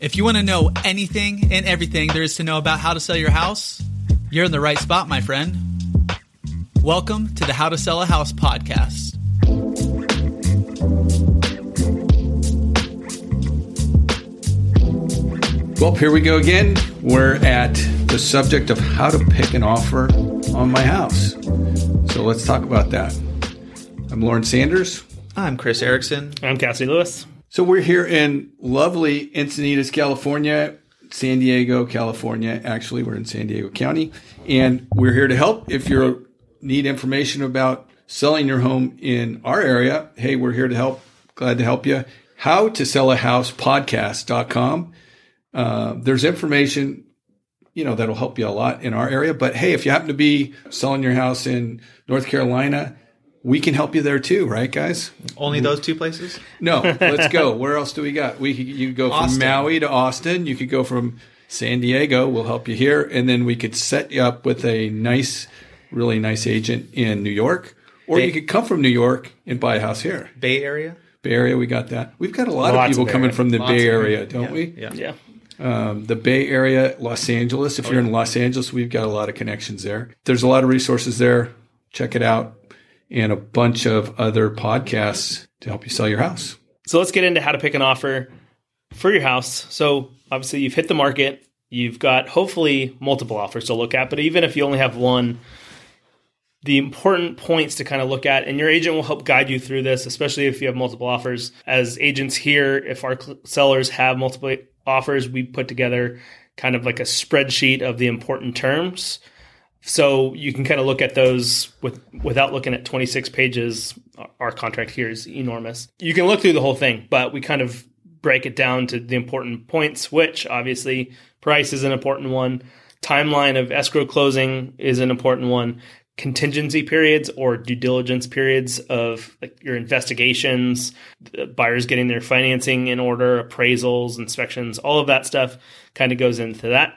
If you want to know anything and everything there is to know about how to sell your house, you're in the right spot, my friend. Welcome to the How to Sell a House podcast. Well, here we go again. We're at the subject of how to pick an offer on my house. So let's talk about that. I'm Loren Sanders. I'm Chris Erickson. I'm Cassie Lewis. So we're here in lovely Encinitas, California, San Diego, California. Actually, we're in San Diego County, and we're here to help. If you need information about selling your home in our area, hey, we're here to help. Glad to help you. How to sell a house podcast.com. Uh, there's information, you know, that'll help you a lot in our area. But hey, if you happen to be selling your house in North Carolina, we can help you there too, right, guys? Only those two places? No, let's go. Where else do we got? We could, you could go from Austin. Maui to Austin. You could go from San Diego. We'll help you here, and then we could set you up with a nice, really nice agent in New York, or Bay- you could come from New York and buy a house here. Bay Area? Bay Area, we got that. We've got a lot Lots of people of coming from the Lots Bay Area, area. don't Yeah. we? Yeah. Yeah. Um, the Bay Area, Los Angeles. If you're in Los Angeles, we've got a lot of connections there. There's a lot of resources there. Check it out, and a bunch of other podcasts to help you sell your house. So let's get into how to pick an offer for your house. So obviously you've hit the market. You've got hopefully multiple offers to look at, but even if you only have one, the important points to kind of look at, and your agent will help guide you through this, especially if you have multiple offers. As agents here, if our sellers have multiple offers, we put together kind of like a spreadsheet of the important terms. So you can kind of look at those with without looking at 26 pages. Our contract here is enormous. You can look through the whole thing, but we kind of break it down to the important points, which obviously price is an important one. Timeline of escrow closing is an important one. Contingency periods or due diligence periods of like your investigations, buyers getting their financing in order, appraisals, inspections, all of that stuff kind of goes into that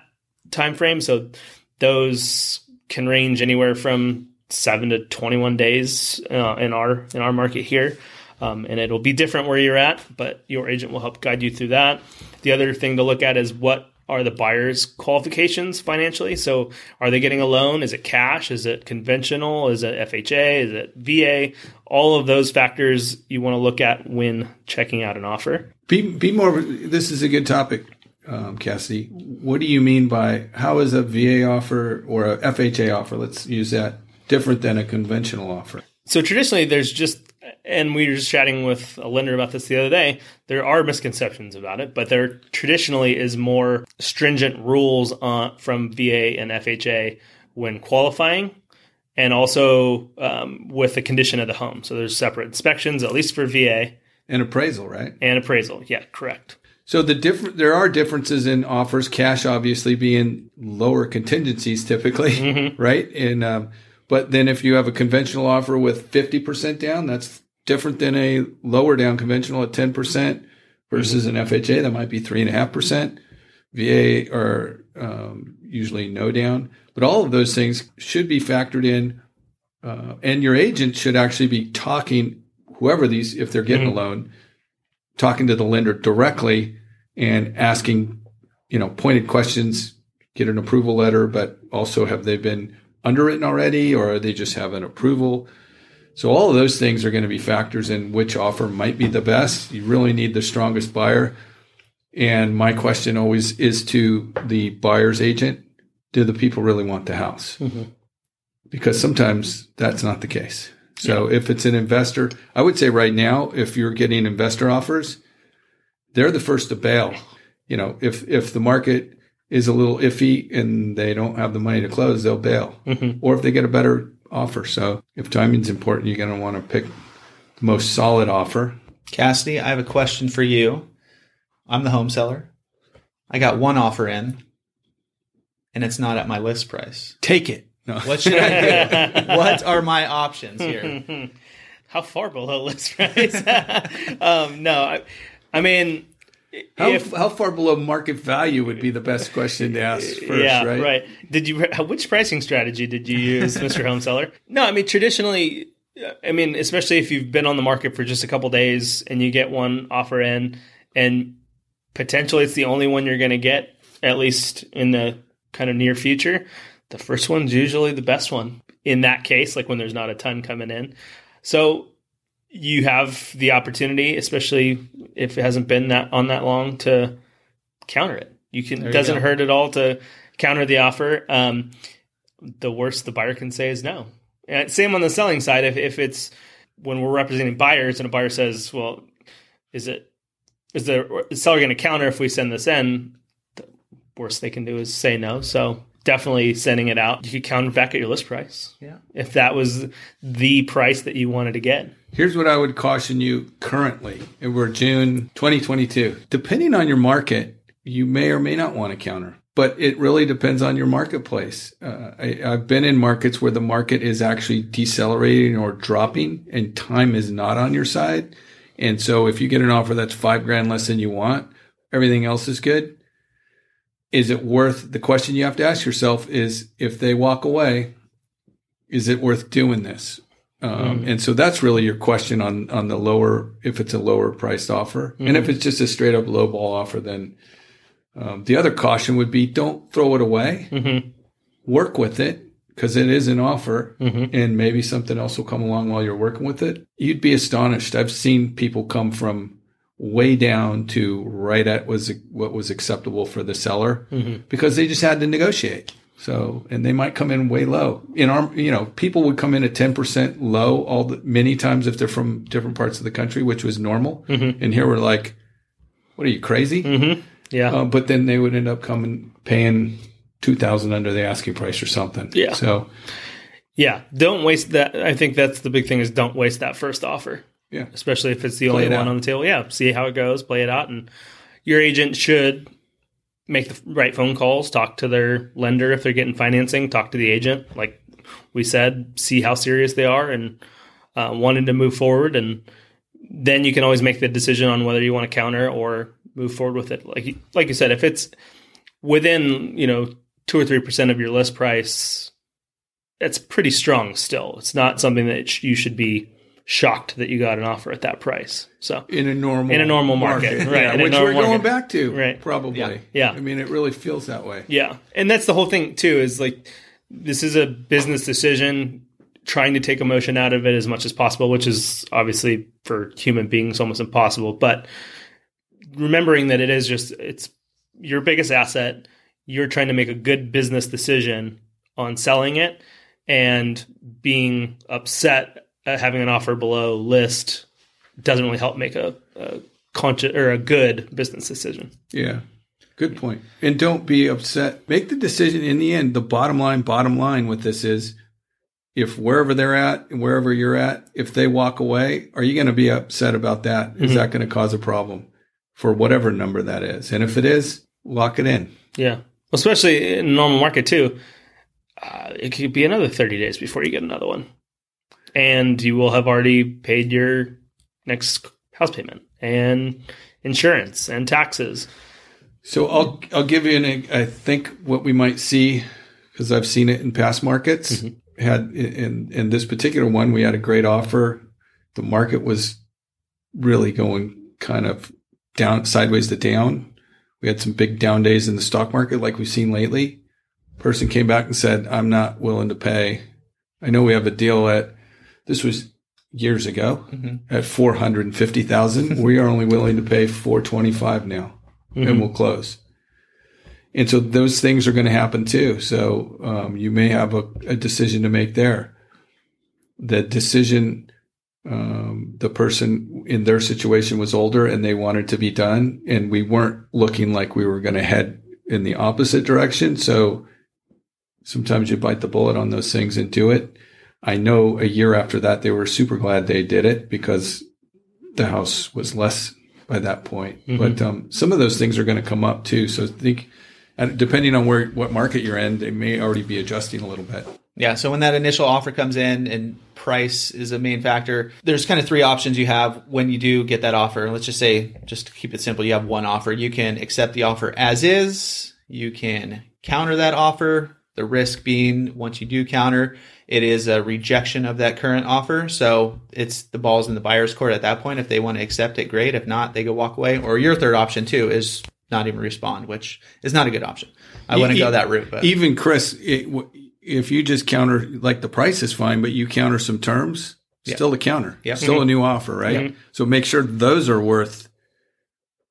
time frame. So those can range anywhere from seven to 21 days uh, in our in our market here. Um, and it'll be different where you're at, but your agent will help guide you through that. The other thing to look at is what are the buyer's qualifications financially. So, are they getting a loan? Is it cash? Is it conventional? Is it FHA? Is it VA? All of those factors you want to look at when checking out an offer. Be be more. This is a good topic, um, Cassie. What do you mean by how is a VA offer or a FHA offer? Let's use that different than a conventional offer. So traditionally, there's just, and we were just chatting with a lender about this the other day. There are misconceptions about it, but there traditionally is more stringent rules on, from VA and FHA when qualifying, and also um, with the condition of the home. So there's separate inspections, at least for VA and appraisal, right? and appraisal. Yeah, correct. So the different there are differences in offers. Cash obviously being lower contingencies typically, right? And um, but then if you have a conventional offer with fifty percent down, that's different than a lower down conventional at ten percent versus an FHA that might be three and a half percent. VA are um, usually no down, but all of those things should be factored in, uh, and your agent should actually be talking whoever these if they're getting a loan, talking to the lender directly and asking, you know, pointed questions, get an approval letter, but also have they been underwritten already or they just have an approval? So all of those things are going to be factors in which offer might be the best. You really need the strongest buyer. And my question always is to the buyer's agent, do the people really want the house? Mm-hmm. Because sometimes that's not the case. So if it's an investor, I would say right now, if you're getting investor offers, they're the first to bail. You know, if if the market is a little iffy and they don't have the money to close, they'll bail. Mm-hmm. Or if they get a better offer. So if timing's important, you're going to want to pick the most solid offer. Cassidy, I have a question for you. I'm the home seller. I got one offer in, and it's not at my list price. Take it. No. What should I do? what are my options here? How far below list price? um, no, I, I mean, How, if how far below market value would be the best question to ask first, yeah, right? Did you which pricing strategy did you use, Mr. Home Seller? No, I mean traditionally, I mean especially if you've been on the market for just a couple days and you get one offer in, and potentially it's the only one you're going to get, at least in the kind of near future. The first one's usually the best one in that case, like when there's not a ton coming in. So you have the opportunity, especially if it hasn't been that on that long, to counter it. You can you doesn't go. hurt at all to counter the offer. Um, the worst the buyer can say is no. And same on the selling side. If if it's when we're representing buyers and a buyer says, "Well, is it is the seller going to counter if we send this in?" The worst they can do is say no. So definitely sending it out. You could counter back at your list price. Yeah. If that was the price that you wanted to get. Here's what I would caution you currently. and We're June 2022. Depending on your market, you may or may not want to counter, but it really depends on your marketplace. Uh, I, I've been in markets where the market is actually decelerating or dropping and time is not on your side. And so if you get an offer that's five grand less than you want, everything else is good. Is it worth the question you have to ask yourself is if they walk away, is it worth doing this? Um, And so that's really your question on on the lower if it's a lower priced offer, and if it's just a straight up low ball offer, then um, the other caution would be don't throw it away. Mm-hmm. Work with it because it is an offer, and maybe something else will come along while you're working with it. You'd be astonished. I've seen people come from way down to right at was what was acceptable for the seller because they just had to negotiate. So, and they might come in way low. In our, you know, people would come in at 10% low all the, many times if they're from different parts of the country, which was normal. And here we're like, what are you crazy? Mm-hmm. Yeah. Uh, but then they would end up coming paying 2000 under the asking price or something. Yeah. So, Yeah, don't waste that. I think that's the big thing is don't waste that first offer, yeah. especially if it's the only it one out. on the table. Yeah, see how it goes, play it out, and your agent should make the right phone calls, talk to their lender if they're getting financing, talk to the agent, like we said, see how serious they are and uh, wanting to move forward, and then you can always make the decision on whether you want to counter or move forward with it. Like you- like you said, if it's within you know two or three percent of your list price that's pretty strong still. It's not something that you should be shocked that you got an offer at that price. So In a normal, In a normal market, right, Yeah, which we're going market. back to. Right. Probably. Yeah. Yeah. I mean, it really feels that way. yeah, and that's the whole thing too. Is like this is a business decision. Trying to take emotion out of it as much as possible, which is obviously for human beings almost impossible. But remembering that it is just it's your biggest asset. You're trying to make a good business decision on selling it, and being upset at having an offer below list doesn't really help make a, a conscious or a good business decision. Yeah. Good point. And don't be upset. Make the decision in the end. The bottom line, bottom line with this is if wherever they're at and wherever you're at, if they walk away, are you going to be upset about that? Is that going to cause a problem for whatever number that is? And if it is, lock it in. Yeah, especially in normal market too. Uh, it could be another thirty days before you get another one, and you will have already paid your next house payment and insurance and taxes. So I'll I'll give you an I think what we might see because I've seen it in past markets. Mm-hmm. Had in in this particular one, we had a great offer. The market was really going kind of down sideways to down. We had some big down days in the stock market, like we've seen lately. Person came back and said, "I'm not willing to pay." I know we have a deal at this was years ago at and fifty thousand. we are only willing to pay four twenty five now and we'll close. And so those things are going to happen too. So um, you may have a, a decision to make there. The decision, um, the person in their situation was older and they wanted to be done, and we weren't looking like we were going to head in the opposite direction. So sometimes you bite the bullet on those things and do it. I know a year after that, they were super glad they did it because the house was less by that point. But um, some of those things are going to come up too. So I think, depending on where what market you're in, they may already be adjusting a little bit. Yeah, so when that initial offer comes in and price is a main factor, there's kind of three options you have when you do get that offer. Let's just say, just to keep it simple, you have one offer. You can accept the offer as is, you can counter that offer, The risk being once you do counter, it is a rejection of that current offer. So it's the balls in the buyer's court at that point. If they want to accept it, great. If not, they go walk away. Or your third option too is not even respond, which is not a good option. I wouldn't go that route. But Even Chris, it, if you just counter, like the price is fine, but you counter some terms, still a counter, Yeah. still a mm-hmm. new offer, right? Mm-hmm. So make sure those are worth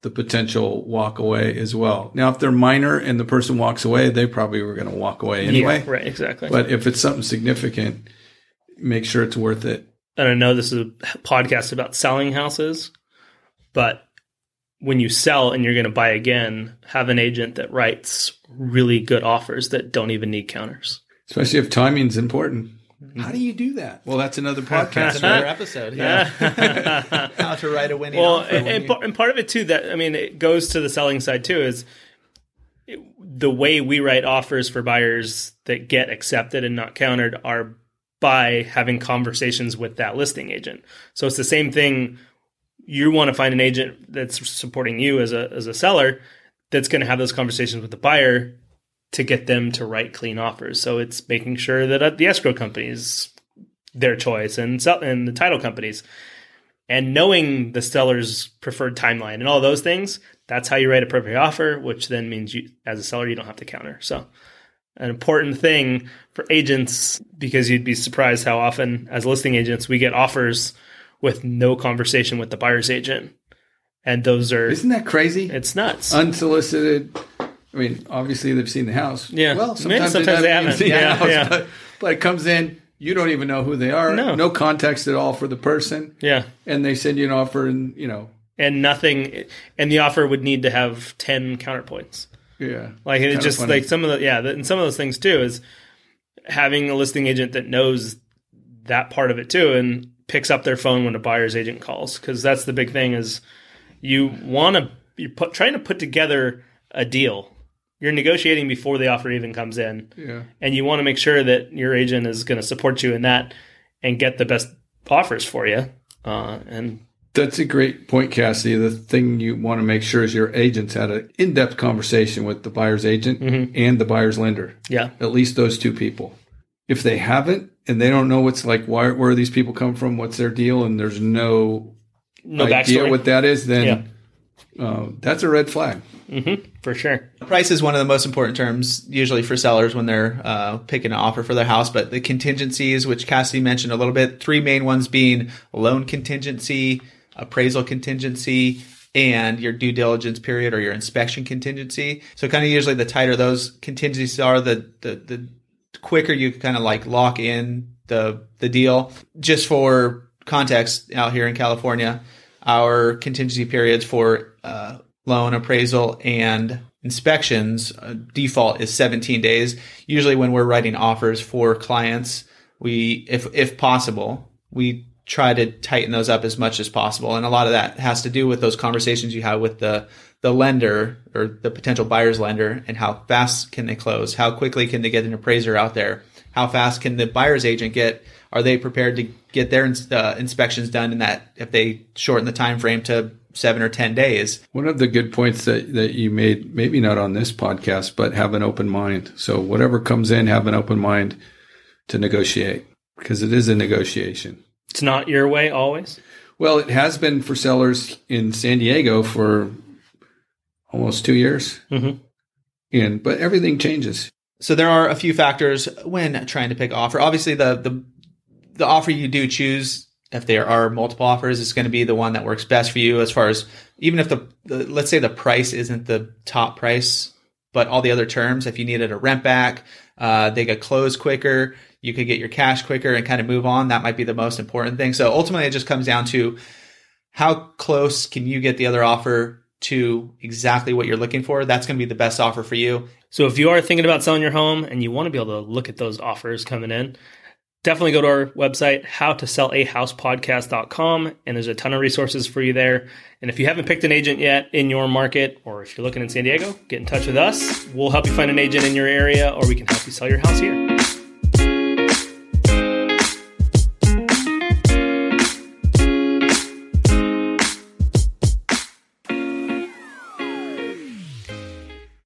the potential walk away as well. Now, if they're minor and the person walks away, they probably were going to walk away anyway. right, exactly. But if it's something significant, make sure it's worth it. and I know this is a podcast about selling houses, but when you sell and you're going to buy again, have an agent that writes really good offers that don't even need counters. Especially if timing's important. How mm-hmm. do you do that? Well, that's another podcast. that's podcast. another episode. Yeah. How to write a winning well, offer. and, and, you- and part of it too that I mean it goes to the selling side too is it- the way we write offers for buyers that get accepted and not countered are by having conversations with that listing agent. So it's the same thing. You want to find an agent that's supporting you as a as a seller that's going to have those conversations with the buyer to get them to write clean offers. So it's making sure that uh, the escrow companies their choice and sell, and the title companies and knowing the seller's preferred timeline and all those things, that's how you write a perfect offer, which then means you, as a seller, you don't have to counter. So, an important thing for agents because you'd be surprised how often, as listing agents, we get offers with no conversation with the buyer's agent, and those are Isn't that crazy? it's nuts. Unsolicited. I mean, obviously they've seen the house. Yeah. Well, Yeah, sometimes, sometimes they, haven't, seen the house, yeah. But, but it comes in. You don't even know who they are. No. no context at all for the person, yeah, and they send you an offer, and you know, and nothing, and the offer would need to have ten counterpoints. yeah, Like it just funny. like some of the yeah, and some of those things too is having a listing agent that knows that part of it too and picks up their phone when a buyer's agent calls because that's the big thing is you want to you're put, trying to put together a deal. You're negotiating before the offer even comes in, yeah. and you want to make sure that your agent is going to support you in that and get the best offers for you. Uh, and That's a great point, Cassidy. The thing you want to make sure is your agents had an in-depth conversation with the buyer's agent Mm-hmm. and the buyer's lender. yeah, At least those two people. If they haven't, and they don't know what's like, why, where these people come from, what's their deal, and there's no no idea backstory what that is, then uh, that's a red flag. for sure. Price is one of the most important terms usually for sellers when they're uh, picking an offer for their house. But the contingencies, which Cassidy mentioned a little bit, three main ones being loan contingency, appraisal contingency, and your due diligence period or your inspection contingency. So kind of usually the tighter those contingencies are, the the, the quicker you kind of like lock in the the deal. Just for context, out here in California, our contingency periods for uh, loan appraisal and inspections uh, default is 17 days. Usually, when we're writing offers for clients, we, if if possible, we try to tighten those up as much as possible. And a lot of that has to do with those conversations you have with the the lender or the potential buyer's lender and how fast can they close? How quickly can they get an appraiser out there? How fast can the buyer's agent get? Are they prepared to get their ins- uh, inspections done in that if they shorten the time frame to seven or ten days? One of the good points that, that you made, maybe not on this podcast, but have an open mind. So whatever comes in, have an open mind to negotiate because it is a negotiation. It's not your way always. Well, it has been for sellers in San Diego for almost two years. Mhm. And but everything changes. So there are a few factors when trying to pick offer. Obviously, the the the offer you do choose, if there are multiple offers, is going to be the one that works best for you. As far as even if the, the let's say the price isn't the top price, but all the other terms, if you needed a rent back, uh, they get closed quicker, you could get your cash quicker and kind of move on. That might be the most important thing. So ultimately, it just comes down to how close can you get the other offer to exactly what you're looking for. That's going to be the best offer for you. So if you are thinking about selling your home and you want to be able to look at those offers coming in, definitely go to our website, howtosellahousepodcast.com, and there's a ton of resources for you there. And if you haven't picked an agent yet in your market, or if you're looking in San Diego, get in touch with us. We'll help you find an agent in your area, or we can help you sell your house here.